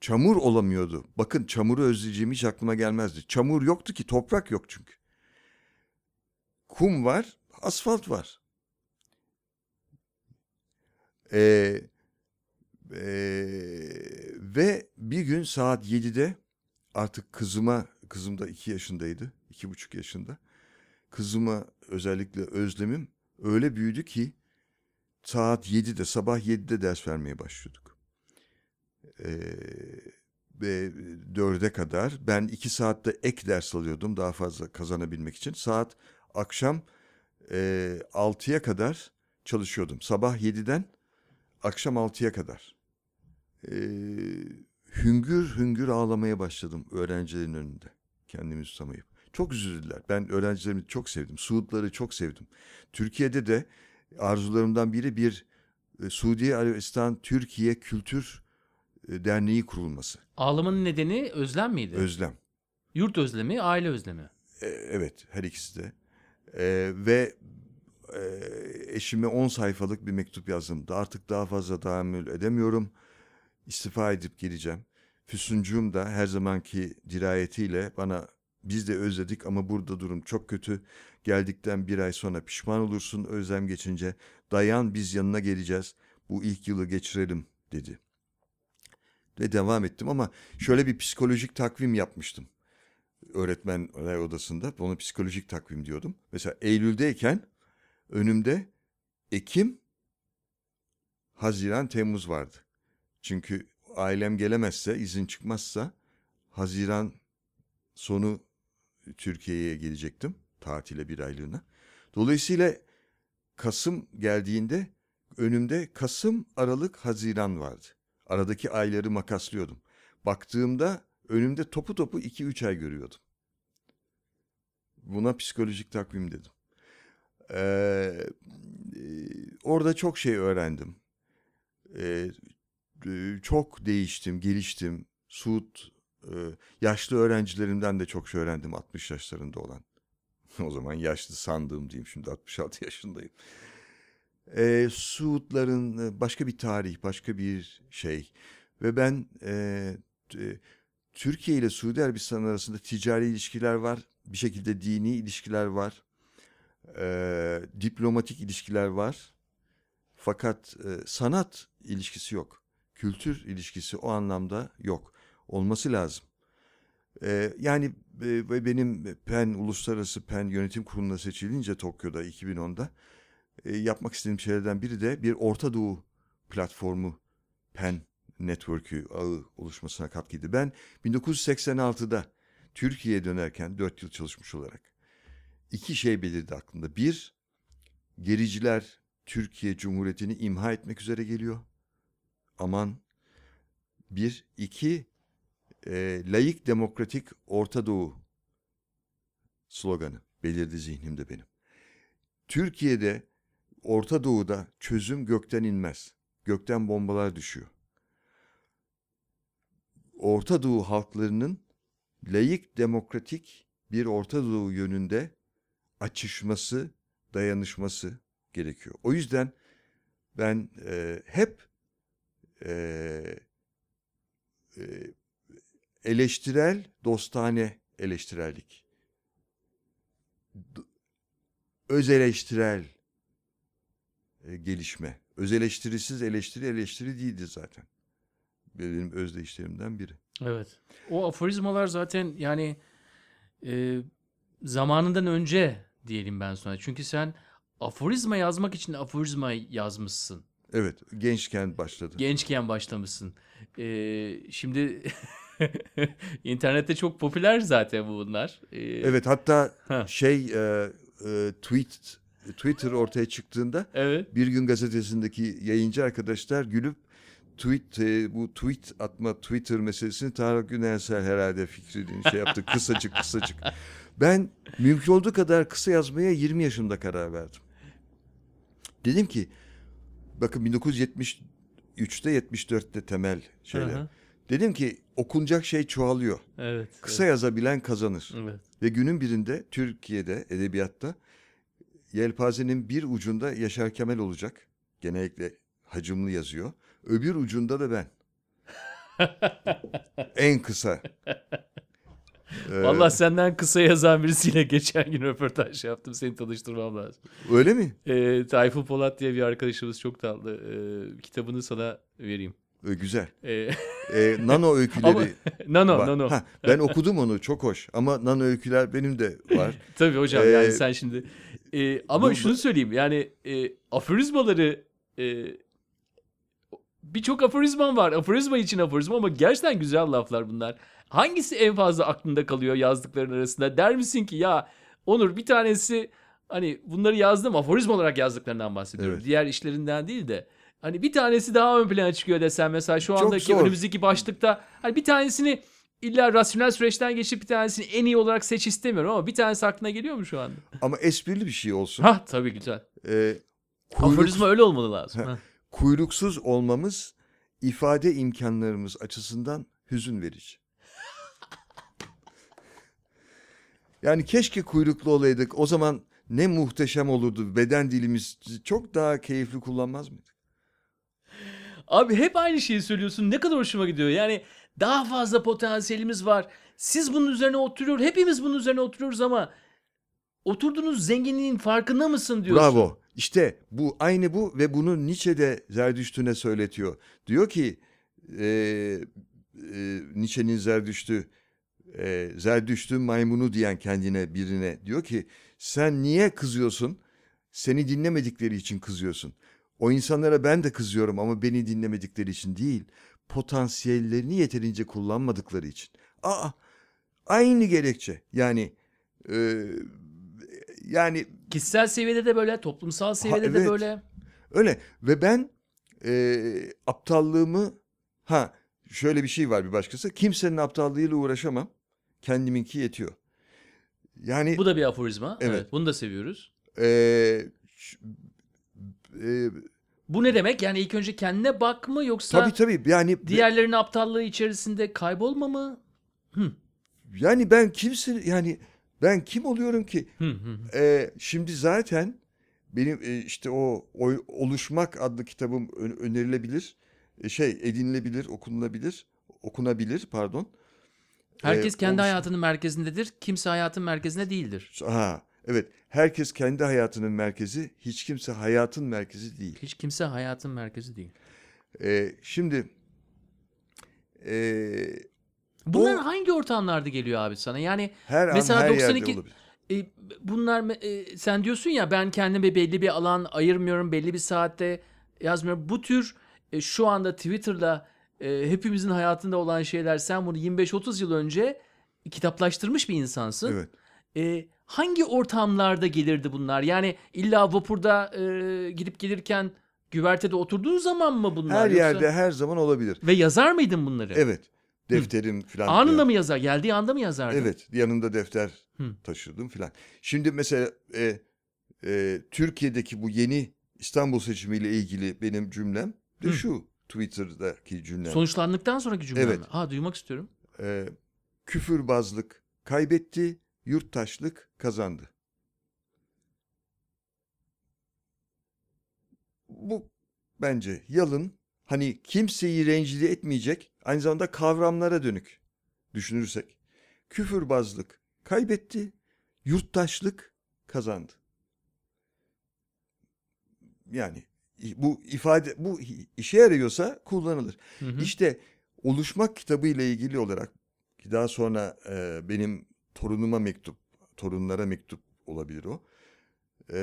Çamur olamıyordu. Bakın çamuru özleyeceğim hiç aklıma gelmezdi. Çamur yoktu ki, toprak yok çünkü. Kum var, asfalt var. Ee, ee, ve bir gün saat 7'de artık kızıma, kızım da 2 yaşındaydı, iki buçuk yaşında. Kızıma özellikle özlemim öyle büyüdü ki saat 7'de, sabah 7'de ders vermeye başlıyorduk. Ee, ve 4'e kadar ben 2 saatte ek ders alıyordum daha fazla kazanabilmek için. Saat akşam e, 6'ya kadar çalışıyordum. Sabah 7'den akşam 6'ya kadar. Ee, hüngür hüngür ağlamaya başladım öğrencilerin önünde. Kendimi tutamayıp. Çok üzüldüler. Ben öğrencilerimi çok sevdim. Suudları çok sevdim. Türkiye'de de arzularımdan biri bir e, Suudi Arabistan Türkiye Kültür e, Derneği kurulması. Ağlamanın nedeni özlem miydi? Özlem. Yurt özlemi, aile özlemi. E, evet her ikisi de. E, ve e, eşime 10 sayfalık bir mektup yazdım. Da artık daha fazla tahammül edemiyorum. İstifa edip geleceğim. Füsuncuğum da her zamanki dirayetiyle bana biz de özledik ama burada durum çok kötü. Geldikten bir ay sonra pişman olursun özlem geçince. Dayan biz yanına geleceğiz. Bu ilk yılı geçirelim dedi. Ve devam ettim ama şöyle bir psikolojik takvim yapmıştım öğretmenler odasında. Ona psikolojik takvim diyordum. Mesela Eylül'deyken önümde Ekim, Haziran, Temmuz vardı. Çünkü ailem gelemezse, izin çıkmazsa Haziran sonu Türkiye'ye gelecektim. Tatile bir aylığına. Dolayısıyla Kasım geldiğinde önümde Kasım, Aralık, Haziran vardı. Aradaki ayları makaslıyordum. Baktığımda önümde topu topu 2-3 ay görüyordum. Buna psikolojik takvim dedim. Ee, orada çok şey öğrendim. Ee, çok değiştim, geliştim. Suud e, yaşlı öğrencilerimden de çok şey öğrendim 60 yaşlarında olan. o zaman yaşlı sandığım diyeyim şimdi 66 yaşındayım. Ee, Suudların başka bir tarih, başka bir şey. Ve ben e, Türkiye ile Suudi Arabistan arasında ticari ilişkiler var. Bir şekilde dini ilişkiler var. E, diplomatik ilişkiler var. Fakat e, sanat ilişkisi yok. Kültür ilişkisi o anlamda yok. Olması lazım. E, yani e, benim PEN Uluslararası PEN Yönetim Kurulu'na seçilince Tokyo'da 2010'da e, yapmak istediğim şeylerden biri de bir Orta Doğu platformu PEN network'ü, ağı oluşmasına katkıydı. Ben 1986'da Türkiye'ye dönerken 4 yıl çalışmış olarak iki şey belirdi aklımda. Bir, gericiler Türkiye Cumhuriyeti'ni imha etmek üzere geliyor. Aman. Bir, iki, e, layık demokratik Orta Doğu sloganı belirdi zihnimde benim. Türkiye'de, Orta Doğu'da çözüm gökten inmez. Gökten bombalar düşüyor. Orta Doğu halklarının layık demokratik bir Orta Doğu yönünde açışması, dayanışması gerekiyor. O yüzden ben e, hep e, e, eleştirel, dostane eleştirellik. Öz eleştirel e, gelişme. Öz eleştirisiz eleştiri eleştiri değildi zaten. Benim özdeyişlerimden biri. Evet. O aforizmalar zaten yani e, zamanından önce diyelim ben sana. Çünkü sen aforizma yazmak için aforizma yazmışsın. Evet, gençken başladı. Gençken başlamışsın. E, şimdi internette çok popüler zaten bunlar. E, Evet, hatta Ha. şey e, e, tweet Twitter ortaya çıktığında Evet. Bir Gün Gazetesi'ndeki yayıncı arkadaşlar gülüp tweet e, bu tweet atma Twitter meselesini Tarık Günersel herhalde fikrini şey yaptı kısacık kısacık. Ben mümkün olduğu kadar kısa yazmaya 20 yaşımda karar verdim. Dedim ki bakın 1973'te 74'te temel şeyler. Hı. Dedim ki okunacak şey çoğalıyor. Evet. Kısa yazabilen kazanır. Evet. Ve günün birinde Türkiye'de edebiyatta yelpazenin bir ucunda Yaşar Kemal olacak. Genellikle hacımlı yazıyor. Öbür ucunda da ben. en kısa. Ee, Vallahi senden kısa yazan birisiyle geçen gün röportaj yaptım. Seni tanıştırmam lazım. Öyle mi? E, Tayfun Polat diye bir arkadaşımız çok tatlı. E, kitabını sana vereyim. Ee, güzel. E, Ee, nano öyküleri Ama- nano, var. nano. Ha, ben okudum onu çok hoş. Ama nano öyküler benim de var. Tabii hocam Ee, yani sen şimdi e, ama bu- şunu söyleyeyim yani e, aforizmaları e, birçok aforizman var. Aforizma için aforizma ama gerçekten güzel laflar bunlar. Hangisi en fazla aklında kalıyor yazdıkların arasında? Der misin ki ya Onur bir tanesi hani bunları yazdım aforizma olarak yazdıklarından bahsediyorum. Evet. Diğer işlerinden değil de hani bir tanesi daha ön plana çıkıyor desem mesela şu Çok andaki zor. önümüzdeki başlıkta hani bir tanesini illa rasyonel süreçten geçip bir tanesini en iyi olarak seç istemiyorum ama bir tanesi aklına geliyor mu şu anda? Ama esprili bir şey olsun. Ha tabii güzel. Ee, kuyruk- Aforizma öyle olmalı lazım. Kuyruksuz olmamız ifade imkanlarımız açısından hüzün verici. Yani keşke kuyruklu olaydık. O zaman ne muhteşem olurdu. Beden dilimiz çok daha keyifli kullanmaz mıydık? Abi hep aynı şeyi söylüyorsun. Ne kadar hoşuma gidiyor. Yani daha fazla potansiyelimiz var. Siz bunun üzerine oturuyor. Hepimiz bunun üzerine oturuyoruz ama oturduğunuz zenginliğin farkında mısın diyorsun. Bravo. İşte bu aynı bu ve bunu Nietzsche de Zerdüştü'ne söyletiyor. Diyor ki e, e, Nietzsche'nin Zerdüştü e, Zerdüştü maymunu diyen kendine birine diyor ki sen niye kızıyorsun? Seni dinlemedikleri için kızıyorsun. O insanlara ben de kızıyorum ama beni dinlemedikleri için değil. Potansiyellerini yeterince kullanmadıkları için. Aa, aynı gerekçe. Yani e, yani Kişisel seviyede de böyle, toplumsal seviyede de evet. böyle. Öyle ve ben e, aptallığımı ha şöyle bir şey var bir başkası kimsenin aptallığıyla uğraşamam kendiminki yetiyor. Yani Bu da bir aforizma. Evet. Evet. bunu da seviyoruz. e, ş- e, Bu ne demek? Yani ilk önce kendine bak mı yoksa tabii tabii yani diğerlerinin aptallığı içerisinde kaybolma mı? yani ben kimse yani ben kim oluyorum ki? Hı hı. E, şimdi zaten benim e, işte o, o oluşmak adlı kitabım önerilebilir. E, şey edinilebilir, okunulabilir, okunabilir pardon. Herkes Ee, kendi oluş- hayatının merkezindedir. Kimse hayatın merkezinde değildir. Ha, evet. Herkes kendi hayatının merkezi, hiç kimse hayatın merkezi değil. Hiç kimse hayatın merkezi değil. Ee, şimdi ee, Bunlar O- hangi ortamlarda geliyor abi sana? Yani her Mesela an her 92 yerde olabilir. e, bunlar e, sen diyorsun ya ben kendime belli bir alan ayırmıyorum, belli bir saatte yazmıyorum. Bu tür e, şu anda Twitter'da e, hepimizin hayatında olan şeyler sen bunu 25-30 yıl önce kitaplaştırmış bir insansın. Evet. E, hangi ortamlarda gelirdi bunlar? Yani illa vapurda e, gidip gelirken güvertede oturduğun zaman mı bunlar? Her yoksa- yerde her zaman olabilir. Ve yazar mıydın bunları? Evet. Defterim falan. Anında mı yazar? Geldiği anda mı yazardın? Evet. Yanımda defter Hı. taşırdım falan. Şimdi mesela e, e, Türkiye'deki bu yeni İstanbul seçimiyle ilgili benim cümlem de Hı. şu Twitter'daki cümlem. Sonuçlandıktan sonraki cümle Evet. mi? Ha duymak istiyorum. e, küfürbazlık kaybetti, yurttaşlık kazandı. Bu bence yalın, hani kimseyi rencide etmeyecek, aynı zamanda kavramlara dönük düşünürsek küfürbazlık kaybetti, yurttaşlık kazandı. Yani bu ifade bu işe yarıyorsa kullanılır. Hı hı. İşte oluşmak kitabı ile ilgili olarak ki daha sonra e, benim torunuma mektup, torunlara mektup olabilir o. E,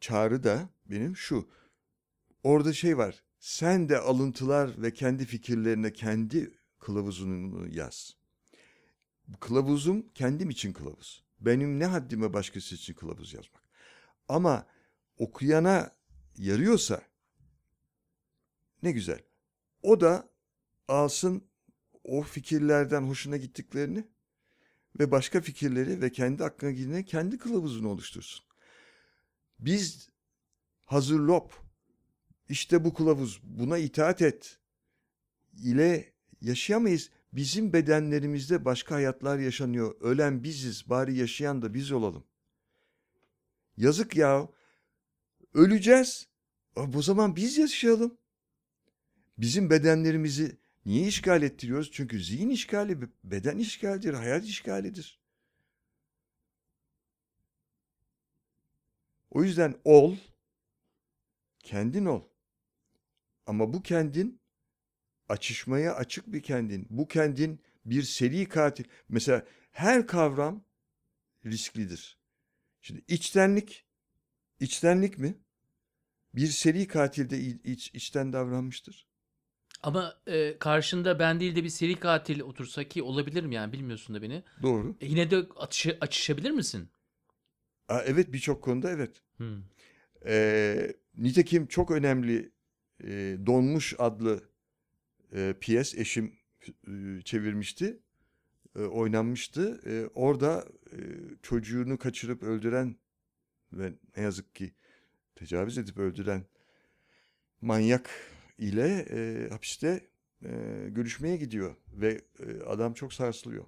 çağrı da benim şu. Orada şey var. Sen de alıntılar ve kendi fikirlerine kendi kılavuzunu yaz. Kılavuzum kendim için kılavuz. Benim ne haddime başkası için kılavuz yazmak. Ama okuyana yarıyorsa ne güzel. O da alsın o fikirlerden hoşuna gittiklerini ve başka fikirleri ve kendi aklına gelene kendi kılavuzunu oluştursun. Biz hazır lop işte bu kılavuz buna itaat et ile yaşayamayız. Bizim bedenlerimizde başka hayatlar yaşanıyor. Ölen biziz bari yaşayan da biz olalım. Yazık ya. Öleceğiz. Bu zaman biz yaşayalım. Bizim bedenlerimizi niye işgal ettiriyoruz? Çünkü zihin işgali, beden işgalidir, hayat işgalidir. O yüzden ol, kendin ol. Ama bu kendin açışmaya açık bir kendin. Bu kendin bir seri katil. Mesela her kavram risklidir. Şimdi içtenlik, içtenlik mi? Bir seri katil de iç, içten davranmıştır. Ama e, karşında ben değil de bir seri katil otursa ki olabilir mi yani bilmiyorsun da beni. Doğru. E, yine de atışa, açışabilir misin? Aa, evet birçok konuda evet. Hmm. Ee, nitekim çok önemli e, Donmuş adlı e, piyes eşim e, çevirmişti. E, oynanmıştı. E, orada e, çocuğunu kaçırıp öldüren ve ne yazık ki tecavüz edip öldüren manyak ile e, hapiste e, görüşmeye gidiyor ve e, adam çok sarsılıyor.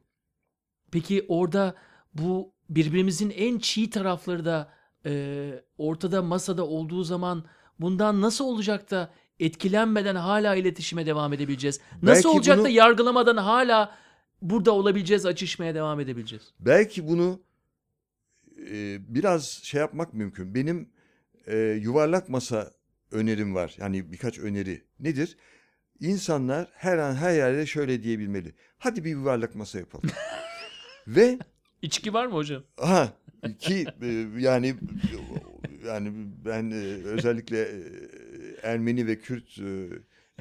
Peki orada bu birbirimizin en çiğ tarafları da e, ortada masada olduğu zaman bundan nasıl olacak da etkilenmeden hala iletişime devam edebileceğiz? Nasıl Belki olacak bunu- da yargılamadan hala burada olabileceğiz, açışmaya devam edebileceğiz? Belki bunu e, biraz şey yapmak mümkün. Benim e, yuvarlak masa önerim var. Yani birkaç öneri. Nedir? İnsanlar her an her yerde şöyle diyebilmeli. Hadi bir yuvarlak masa yapalım. Ve İçki var mı hocam? ha ki e, yani yani ben e, özellikle e, Ermeni ve Kürt e,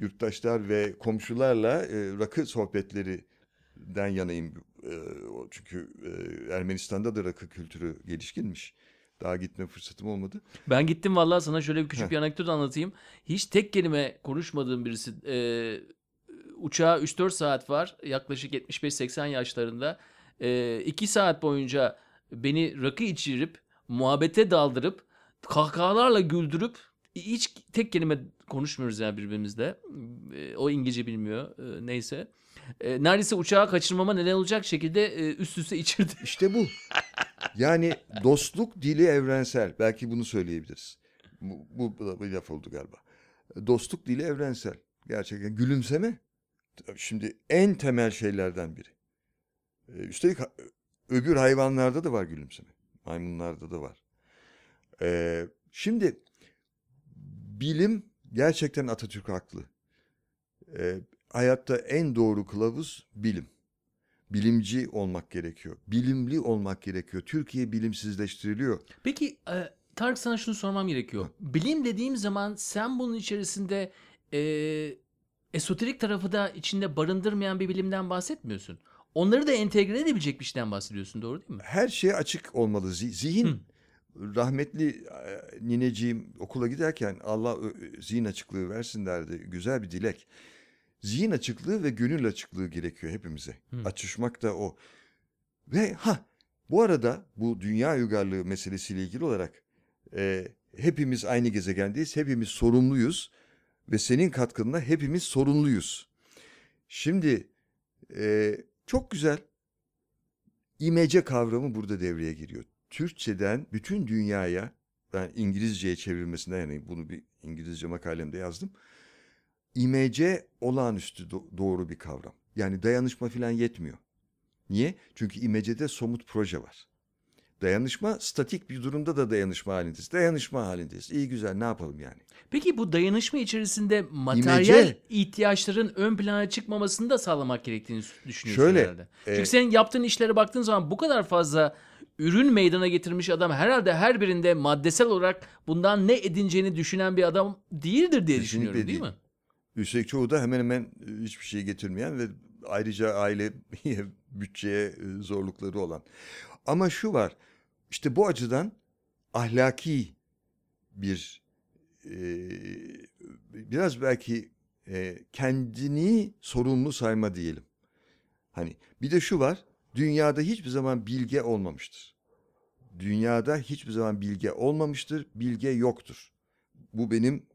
yurttaşlar ve komşularla e, rakı sohbetlerinden yanayım. E, çünkü e, Ermenistan'da da rakı kültürü gelişkinmiş. Daha gitme fırsatım olmadı. Ben gittim vallahi sana şöyle bir küçük Heh. bir anekdot anlatayım. Hiç tek kelime konuşmadığım birisi e, uçağa 3-4 saat var. Yaklaşık 75-80 yaşlarında. 2 saat boyunca beni rakı içirip muhabbete daldırıp kahkahalarla güldürüp hiç tek kelime konuşmuyoruz yani birbirimizle. E, o İngilizce bilmiyor. E, neyse. E, neredeyse uçağı kaçırmama neden olacak şekilde e, üst üste içirdi. İşte bu. Yani dostluk dili evrensel. Belki bunu söyleyebiliriz. Bu, bu, bu laf oldu galiba. Dostluk dili evrensel. Gerçekten gülümseme. Şimdi en temel şeylerden biri. Ee, Üstelik öbür hayvanlarda da var gülümseme. Maymunlarda da var. Ee, şimdi bilim gerçekten Atatürk haklı. Ee, hayatta en doğru kılavuz bilim bilimci olmak gerekiyor. Bilimli olmak gerekiyor. Türkiye bilimsizleştiriliyor. Peki e, Tarık sana şunu sormam gerekiyor. Bilim dediğim zaman sen bunun içerisinde e, esoterik tarafı da içinde barındırmayan bir bilimden bahsetmiyorsun. Onları da entegre edebilecek bir şeyden bahsediyorsun doğru değil mi? Her şeye açık olmalı. Zi- Zihin rahmetli e, nineciğim okula giderken Allah ö- zihin açıklığı versin derdi. Güzel bir dilek. Zihin açıklığı ve gönül açıklığı gerekiyor hepimize. Hı. Açışmak da o. Ve ha bu arada bu dünya uygarlığı meselesiyle ilgili olarak e, hepimiz aynı gezegendeyiz. Hepimiz sorumluyuz. Ve senin katkınla hepimiz sorumluyuz. Şimdi e, çok güzel imece kavramı burada devreye giriyor. Türkçeden bütün dünyaya ben İngilizceye çevirmesinden yani bunu bir İngilizce makalemde yazdım. İmece olağanüstü do- doğru bir kavram. Yani dayanışma falan yetmiyor. Niye? Çünkü imecede somut proje var. Dayanışma statik bir durumda da dayanışma halindeyiz. Dayanışma halindeyiz. İyi güzel ne yapalım yani? Peki bu dayanışma içerisinde materyal İmece. ihtiyaçların ön plana çıkmamasını da sağlamak gerektiğini düşünüyorsun Şöyle, herhalde. e- Çünkü senin yaptığın işlere baktığın zaman bu kadar fazla ürün meydana getirmiş adam herhalde her birinde maddesel olarak bundan ne edineceğini düşünen bir adam değildir diye düşünüyorum değil, değil. mi? Üstelik çoğu da hemen hemen e, hiçbir şey getirmeyen ve ayrıca aile bütçeye e, zorlukları olan. Ama şu var, işte bu açıdan ahlaki bir e, biraz belki e, kendini sorumlu sayma diyelim. Hani bir de şu var, dünyada hiçbir zaman bilge olmamıştır. Dünyada hiçbir zaman bilge olmamıştır, bilge yoktur. Bu benim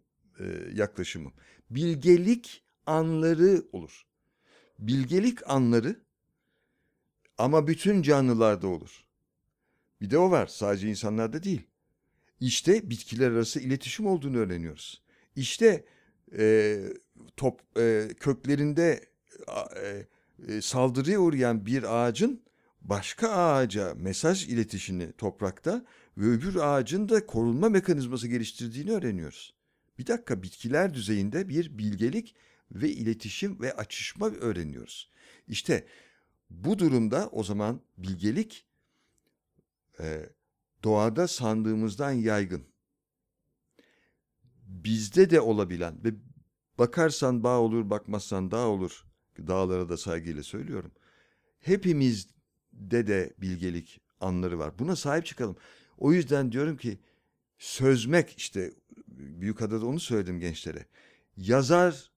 e, yaklaşımım. Bilgelik anları olur. Bilgelik anları ama bütün canlılarda olur. Bir de o var, sadece insanlarda değil. İşte bitkiler arası iletişim olduğunu öğreniyoruz. İşte e, top e, köklerinde e, e, saldırıya uğrayan bir ağacın başka ağaca mesaj iletişini toprakta ve öbür ağacın da korunma mekanizması geliştirdiğini öğreniyoruz. Bir dakika bitkiler düzeyinde bir bilgelik ve iletişim ve açışma öğreniyoruz. İşte bu durumda o zaman bilgelik e, doğada sandığımızdan yaygın. Bizde de olabilen ve bakarsan bağ olur, bakmazsan dağ olur. Dağlara da saygıyla söylüyorum. Hepimizde de bilgelik anları var. Buna sahip çıkalım. O yüzden diyorum ki sözmek işte Büyükada'da onu söyledim gençlere. Yazar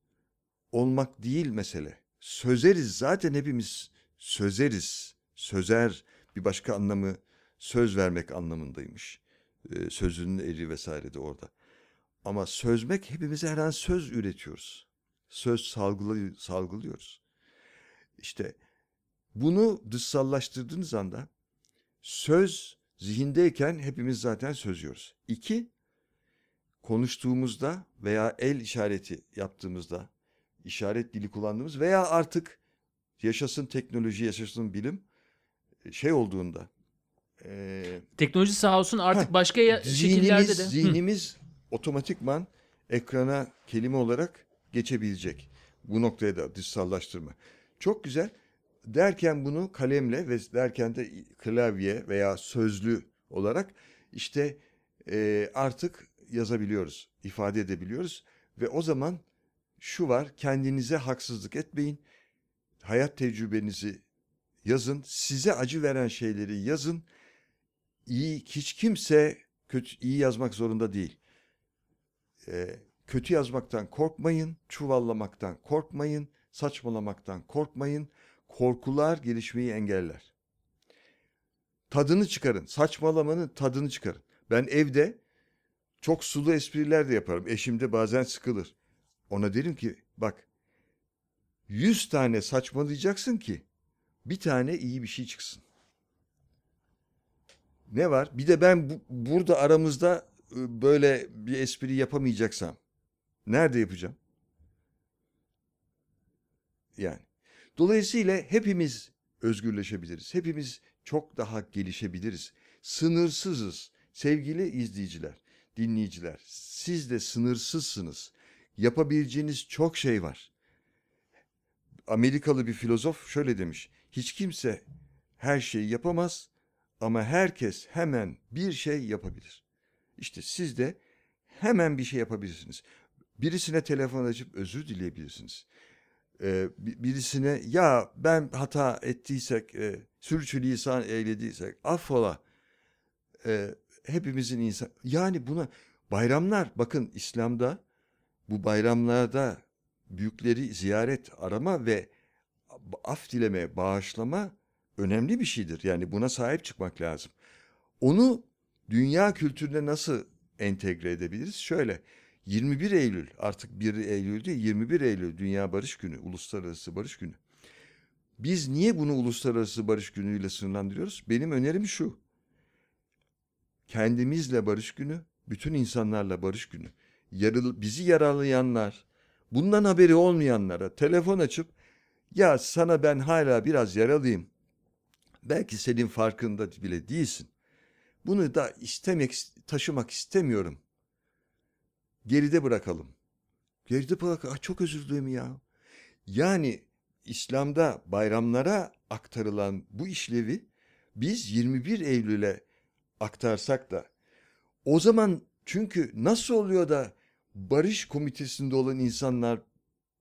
olmak değil mesele. Sözeriz zaten hepimiz sözeriz. Sözer bir başka anlamı söz vermek anlamındaymış. Ee, sözünün eri vesaire de orada. Ama sözmek hepimiz her an söz üretiyoruz. Söz salgılı, salgılıyoruz. İşte bunu dışsallaştırdığınız anda söz zihindeyken hepimiz zaten sözüyoruz. İki, konuştuğumuzda veya el işareti yaptığımızda, işaret dili kullandığımız veya artık yaşasın teknoloji, yaşasın bilim şey olduğunda eee Teknoloji sağ olsun artık Heh, başka ya- şekillerde zihnimiz, de. Hı. zihnimiz otomatikman ekrana kelime olarak geçebilecek. Bu noktaya da dışsallaştırma. Çok güzel. Derken bunu kalemle ve derken de klavye veya sözlü olarak işte e, artık yazabiliyoruz, ifade edebiliyoruz. Ve o zaman şu var, kendinize haksızlık etmeyin. Hayat tecrübenizi yazın. Size acı veren şeyleri yazın. İyi, hiç kimse kötü, iyi yazmak zorunda değil. Ee, kötü yazmaktan korkmayın, çuvallamaktan korkmayın, saçmalamaktan korkmayın. Korkular gelişmeyi engeller. Tadını çıkarın. Saçmalamanın tadını çıkarın. Ben evde çok sulu espriler de yaparım. Eşim de bazen sıkılır. Ona derim ki bak 100 tane saçmalayacaksın ki bir tane iyi bir şey çıksın. Ne var? Bir de ben bu- burada aramızda e, böyle bir espri yapamayacaksam nerede yapacağım? Yani. Dolayısıyla hepimiz özgürleşebiliriz. Hepimiz çok daha gelişebiliriz. Sınırsızız. Sevgili izleyiciler, dinleyiciler, siz de sınırsızsınız. Yapabileceğiniz çok şey var. Amerikalı bir filozof şöyle demiş. Hiç kimse her şeyi yapamaz ama herkes hemen bir şey yapabilir. İşte siz de hemen bir şey yapabilirsiniz. Birisine telefon açıp özür dileyebilirsiniz. Ee, bi- birisine ya ben hata ettiysek, e, sürçülisan eylediysek affola. Ee, hepimizin insan yani buna bayramlar bakın İslam'da bu bayramlarda büyükleri ziyaret arama ve af dileme, bağışlama önemli bir şeydir. Yani buna sahip çıkmak lazım. Onu dünya kültürüne nasıl entegre edebiliriz? Şöyle 21 Eylül artık 1 Eylül değil 21 Eylül Dünya Barış Günü, Uluslararası Barış Günü. Biz niye bunu Uluslararası Barış Günü ile sınırlandırıyoruz? Benim önerim şu. Kendimizle barış günü, bütün insanlarla barış günü. Yarıl, bizi yaralayanlar, bundan haberi olmayanlara telefon açıp Ya sana ben hala biraz yaralıyım. Belki senin farkında bile değilsin. Bunu da istemek, taşımak istemiyorum. Geride bırakalım. Geride bırak. Ah, çok özür dilerim ya. Yani İslam'da bayramlara aktarılan bu işlevi biz 21 Eylül'e aktarsak da o zaman çünkü nasıl oluyor da barış komitesinde olan insanlar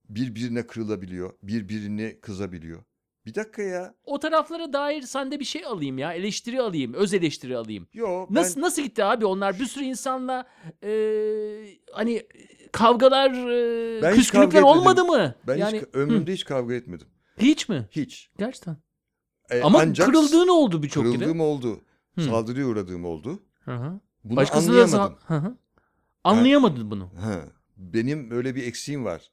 birbirine kırılabiliyor, birbirine kızabiliyor. Bir dakika ya. O taraflara dair sende bir şey alayım ya. Eleştiri alayım. Öz eleştiri alayım. Yo ben Nasıl nasıl gitti abi onlar? Bir sürü insanla e, hani kavgalar, e, Ben küskünlükler olmadı mı? ben yani hiç ömrümde hiç kavga etmedim. hı, hiç mi? Hiç. Gerçekten. E, Ama ancak kırıldığın oldu birçok kere. kırıldığım oldu. Hı. Saldırıya uğradığım oldu. Hı hı. Bunu Başkası da anlayamadım. za- Hı hı. Anlayamadın bunu. Ha, benim öyle bir eksiğim var.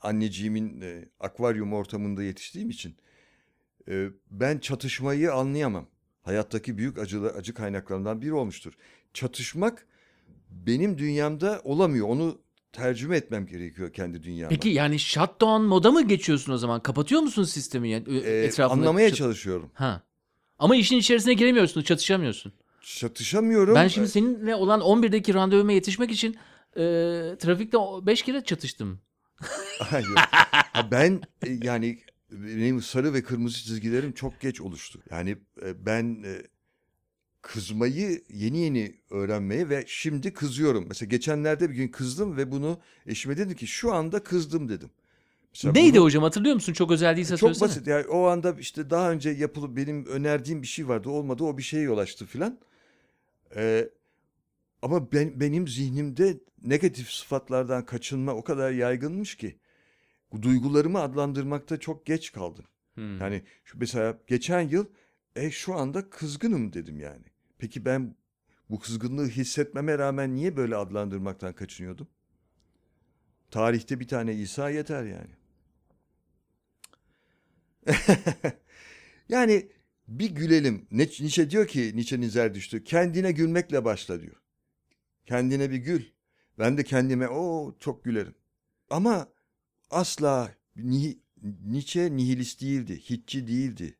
Anneciğimin e, akvaryum ortamında yetiştiğim için e, ben çatışmayı anlayamam. Hayattaki büyük acılı acı kaynaklarından biri olmuştur. Çatışmak benim dünyamda olamıyor. Onu tercüme etmem gerekiyor kendi dünyama. Peki yani shutdown moda mı geçiyorsun o zaman? Kapatıyor musun sistemi yani E, etrafında? anlamaya çat- çalışıyorum. Ha. Ama işin içerisine giremiyorsun, çatışamıyorsun. Çatışamıyorum. Ben şimdi seninle olan 11'deki randevuma yetişmek için e, trafikte 5 kere çatıştım. Hayır. Ha, ben e, yani benim sarı ve kırmızı çizgilerim çok geç oluştu. Yani e, ben e, kızmayı yeni yeni öğrenmeye ve şimdi kızıyorum. Mesela geçenlerde bir gün kızdım ve bunu eşime dedim ki şu anda kızdım dedim. Mesela Neydi bunu- hocam hatırlıyor musun? Çok özel değilse Çok söylesene. basit. Yani o anda işte daha önce yapılıp benim önerdiğim bir şey vardı. Olmadı. O bir şeye yol açtı filan. Ee, ama ben, benim zihnimde negatif sıfatlardan kaçınma o kadar yaygınmış ki duygularımı adlandırmakta çok geç kaldım. Hmm. Yani şu mesela geçen yıl e şu anda kızgınım dedim yani. Peki ben bu kızgınlığı hissetmeme rağmen niye böyle adlandırmaktan kaçınıyordum? Tarihte bir tane İsa yeter yani. yani bir gülelim. Nietzsche diyor ki Nietzsche'nin Zerdüştü kendine gülmekle başla diyor. Kendine bir gül. Ben de kendime o çok gülerim. Ama asla ni- Nietzsche nihilist değildi, hitçi değildi.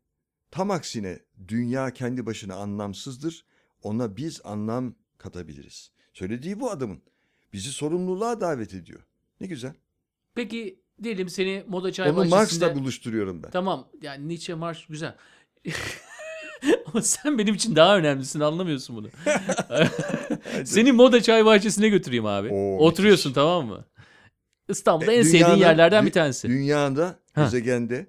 Tam aksine dünya kendi başına anlamsızdır. Ona biz anlam katabiliriz. Söylediği bu adamın. Bizi sorumluluğa davet ediyor. Ne güzel. Peki diyelim seni moda çay Onu bahçesinde... Marx'la buluşturuyorum ben. Tamam yani Nietzsche Marx güzel. Ama sen benim için daha önemlisin anlamıyorsun bunu. Seni moda çay bahçesine götüreyim abi. Oo, Oturuyorsun müthiş. tamam mı? İstanbul'da E, en sevdiğin dünyanın- yerlerden dü- bir tanesi. Dünyada, Ha. gezegende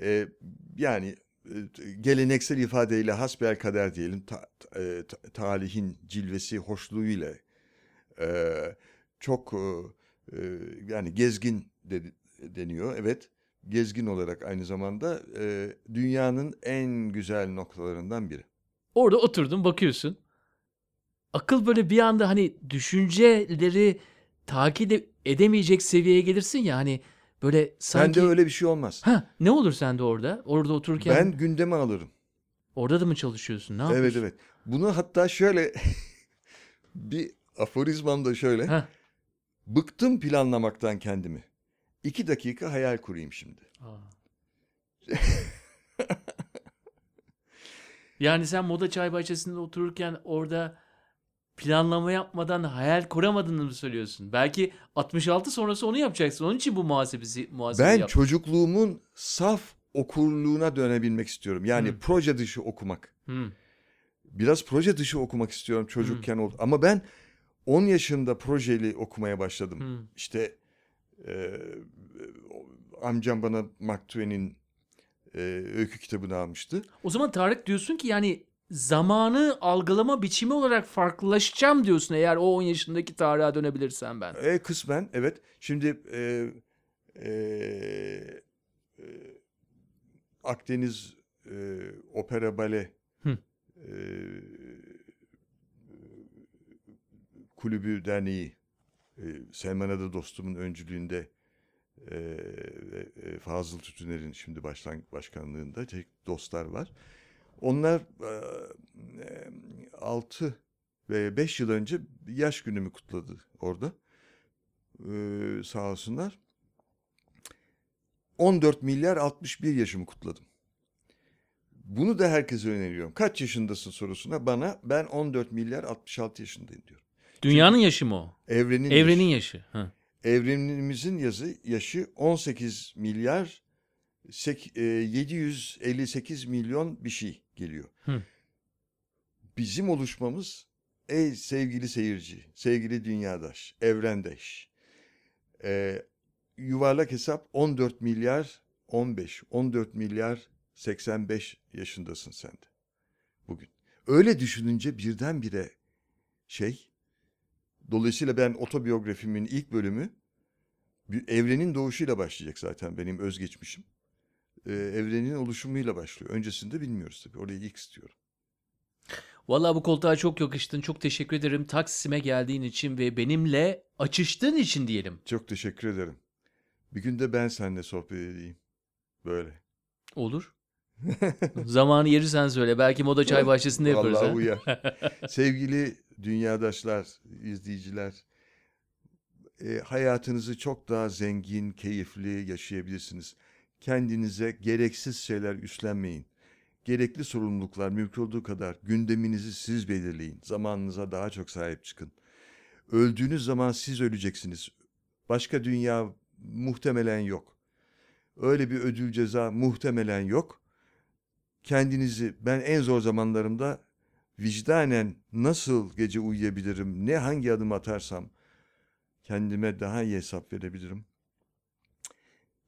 e, yani e, geleneksel ifadeyle hasbel kader diyelim ta- ta- e, ta- talihin cilvesi hoşluğuyla e, çok e, yani gezgin de- deniyor evet gezgin olarak aynı zamanda e, dünyanın en güzel noktalarından biri. Orada oturdun bakıyorsun. Akıl böyle bir anda hani düşünceleri takip ede- edemeyecek seviyeye gelirsin ya hani böyle sanki... Bende öyle bir şey olmaz. Ha, ne olur sende orada? Orada otururken Ben gündeme alırım. orada da mı çalışıyorsun? Ne Evet yapıyorsun? evet. Bunu hatta şöyle bir aforizmam da şöyle. Ha. Bıktım planlamaktan kendimi. İki dakika hayal kurayım şimdi. Yani sen moda çay bahçesinde otururken orada planlama yapmadan hayal kuramadığını mı söylüyorsun? Belki 66 sonrası onu yapacaksın. Onun için bu muhasebesi muhasebe Ben yap. çocukluğumun saf okurluğuna dönebilmek istiyorum. Yani Hı. proje dışı okumak. Hı. Biraz proje dışı okumak istiyorum çocukken oldu. Ama ben 10 yaşında projeli okumaya başladım. Hı. İşte e, amcam bana Mark Twain'in e, öykü kitabını almıştı. O zaman Tarık diyorsun ki yani zamanı algılama biçimi olarak farklılaşacağım diyorsun eğer o 10 yaşındaki Tarık'a dönebilirsen ben. E, kısmen evet. Şimdi e, e, e, Akdeniz e, Opera Bale Hı. e, Kulübü Derneği e, Selman Ada dostumun öncülüğünde e, e, Fazıl Tütüner'in şimdi başlan, başkanlığında tek dostlar var. Onlar 6 ve 5 yıl önce yaş günümü kutladı orada. Ee, sağ olsunlar. 14 milyar 61 yaşımı kutladım. Bunu da herkese öneriyorum. Kaç yaşındasın sorusuna bana ben 14 milyar 66 yaşındayım diyorum. Dünyanın yaşı mı o? Evrenin Evrenin yaşı. yaşı. Evrenimizin yazı yaşı 18 milyar e, 758 milyon bir şey geliyor. Hı. Bizim oluşmamız ey sevgili seyirci, sevgili dünyadaş, evrendeş. e, yuvarlak hesap 14 milyar 15, 14 milyar 85 yaşındasın sen de bugün. Öyle düşününce birdenbire şey, dolayısıyla ben otobiyografimin ilk bölümü bir evrenin doğuşuyla başlayacak zaten benim özgeçmişim. Ee, evrenin oluşumuyla başlıyor. Öncesinde bilmiyoruz tabii. Orayı ilk istiyorum. Vallahi bu koltuğa çok yakıştın. Çok teşekkür ederim Taksim'e geldiğin için ve benimle açıştığın için diyelim. Çok teşekkür ederim. Bir gün de ben seninle sohbet edeyim. Böyle. Olur. Zamanı yeri sen söyle. Belki moda çay bahçesinde yaparız. Vallahi uyar. Sevgili dünyadaşlar, izleyiciler, e, hayatınızı çok daha zengin, keyifli yaşayabilirsiniz. Kendinize gereksiz şeyler üstlenmeyin. Gerekli sorumluluklar mümkün olduğu kadar gündeminizi siz belirleyin. Zamanınıza daha çok sahip çıkın. Öldüğünüz zaman siz öleceksiniz. Başka dünya muhtemelen yok. Öyle bir ödül ceza muhtemelen yok. Kendinizi ben en zor zamanlarımda vicdanen nasıl gece uyuyabilirim, ne hangi adım atarsam kendime daha iyi hesap verebilirim.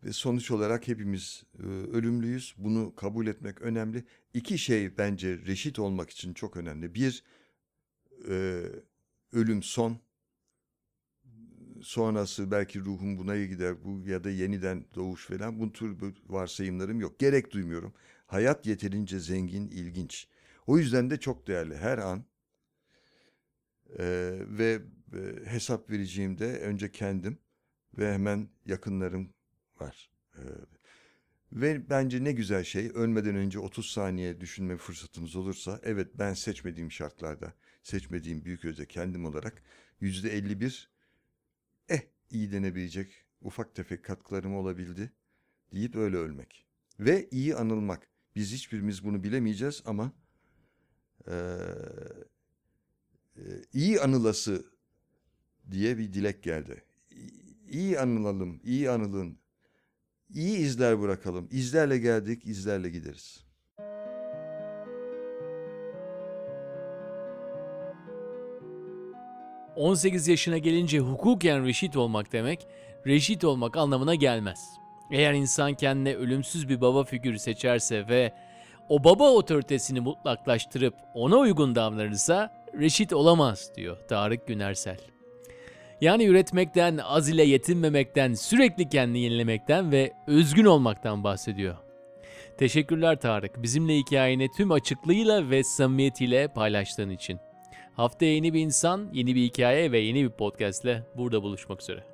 Ve sonuç olarak hepimiz e, ölümlüyüz. Bunu kabul etmek önemli. İki şey bence reşit olmak için çok önemli. Bir, e, ölüm son. Sonrası belki ruhum buna gider bu ya da yeniden doğuş falan. Bu tür varsayımlarım yok. Gerek duymuyorum. Hayat yeterince zengin, ilginç. O yüzden de çok değerli. Her an e, ve e, hesap vereceğimde önce kendim ve hemen yakınlarım var. E, ve bence ne güzel şey ölmeden önce 30 saniye düşünme fırsatımız olursa evet ben seçmediğim şartlarda seçmediğim büyük öze kendim olarak yüzde 51 eh iyi denebilecek ufak tefek katkılarım olabildi deyip öyle ölmek. Ve iyi anılmak. Biz hiçbirimiz bunu bilemeyeceğiz ama eee, e, iyi anılası diye bir dilek geldi. İyi anılalım, iyi anılın. İyi izler bırakalım. İzlerle geldik, izlerle gideriz. — 18 yaşına gelince hukuken reşit olmak demek, reşit olmak anlamına gelmez. Eğer insan kendine ölümsüz bir baba figürü seçerse ve o baba otoritesini mutlaklaştırıp ona uygun davranırsa reşit olamaz diyor Tarık Günersel. Yani üretmekten, az ile yetinmemekten, sürekli kendini yenilemekten ve özgün olmaktan bahsediyor. Teşekkürler Tarık, bizimle hikayeni tüm açıklığıyla ve samimiyetiyle paylaştığın için. Haftaya yeni bir insan, yeni bir hikaye ve yeni bir podcastle burada buluşmak üzere.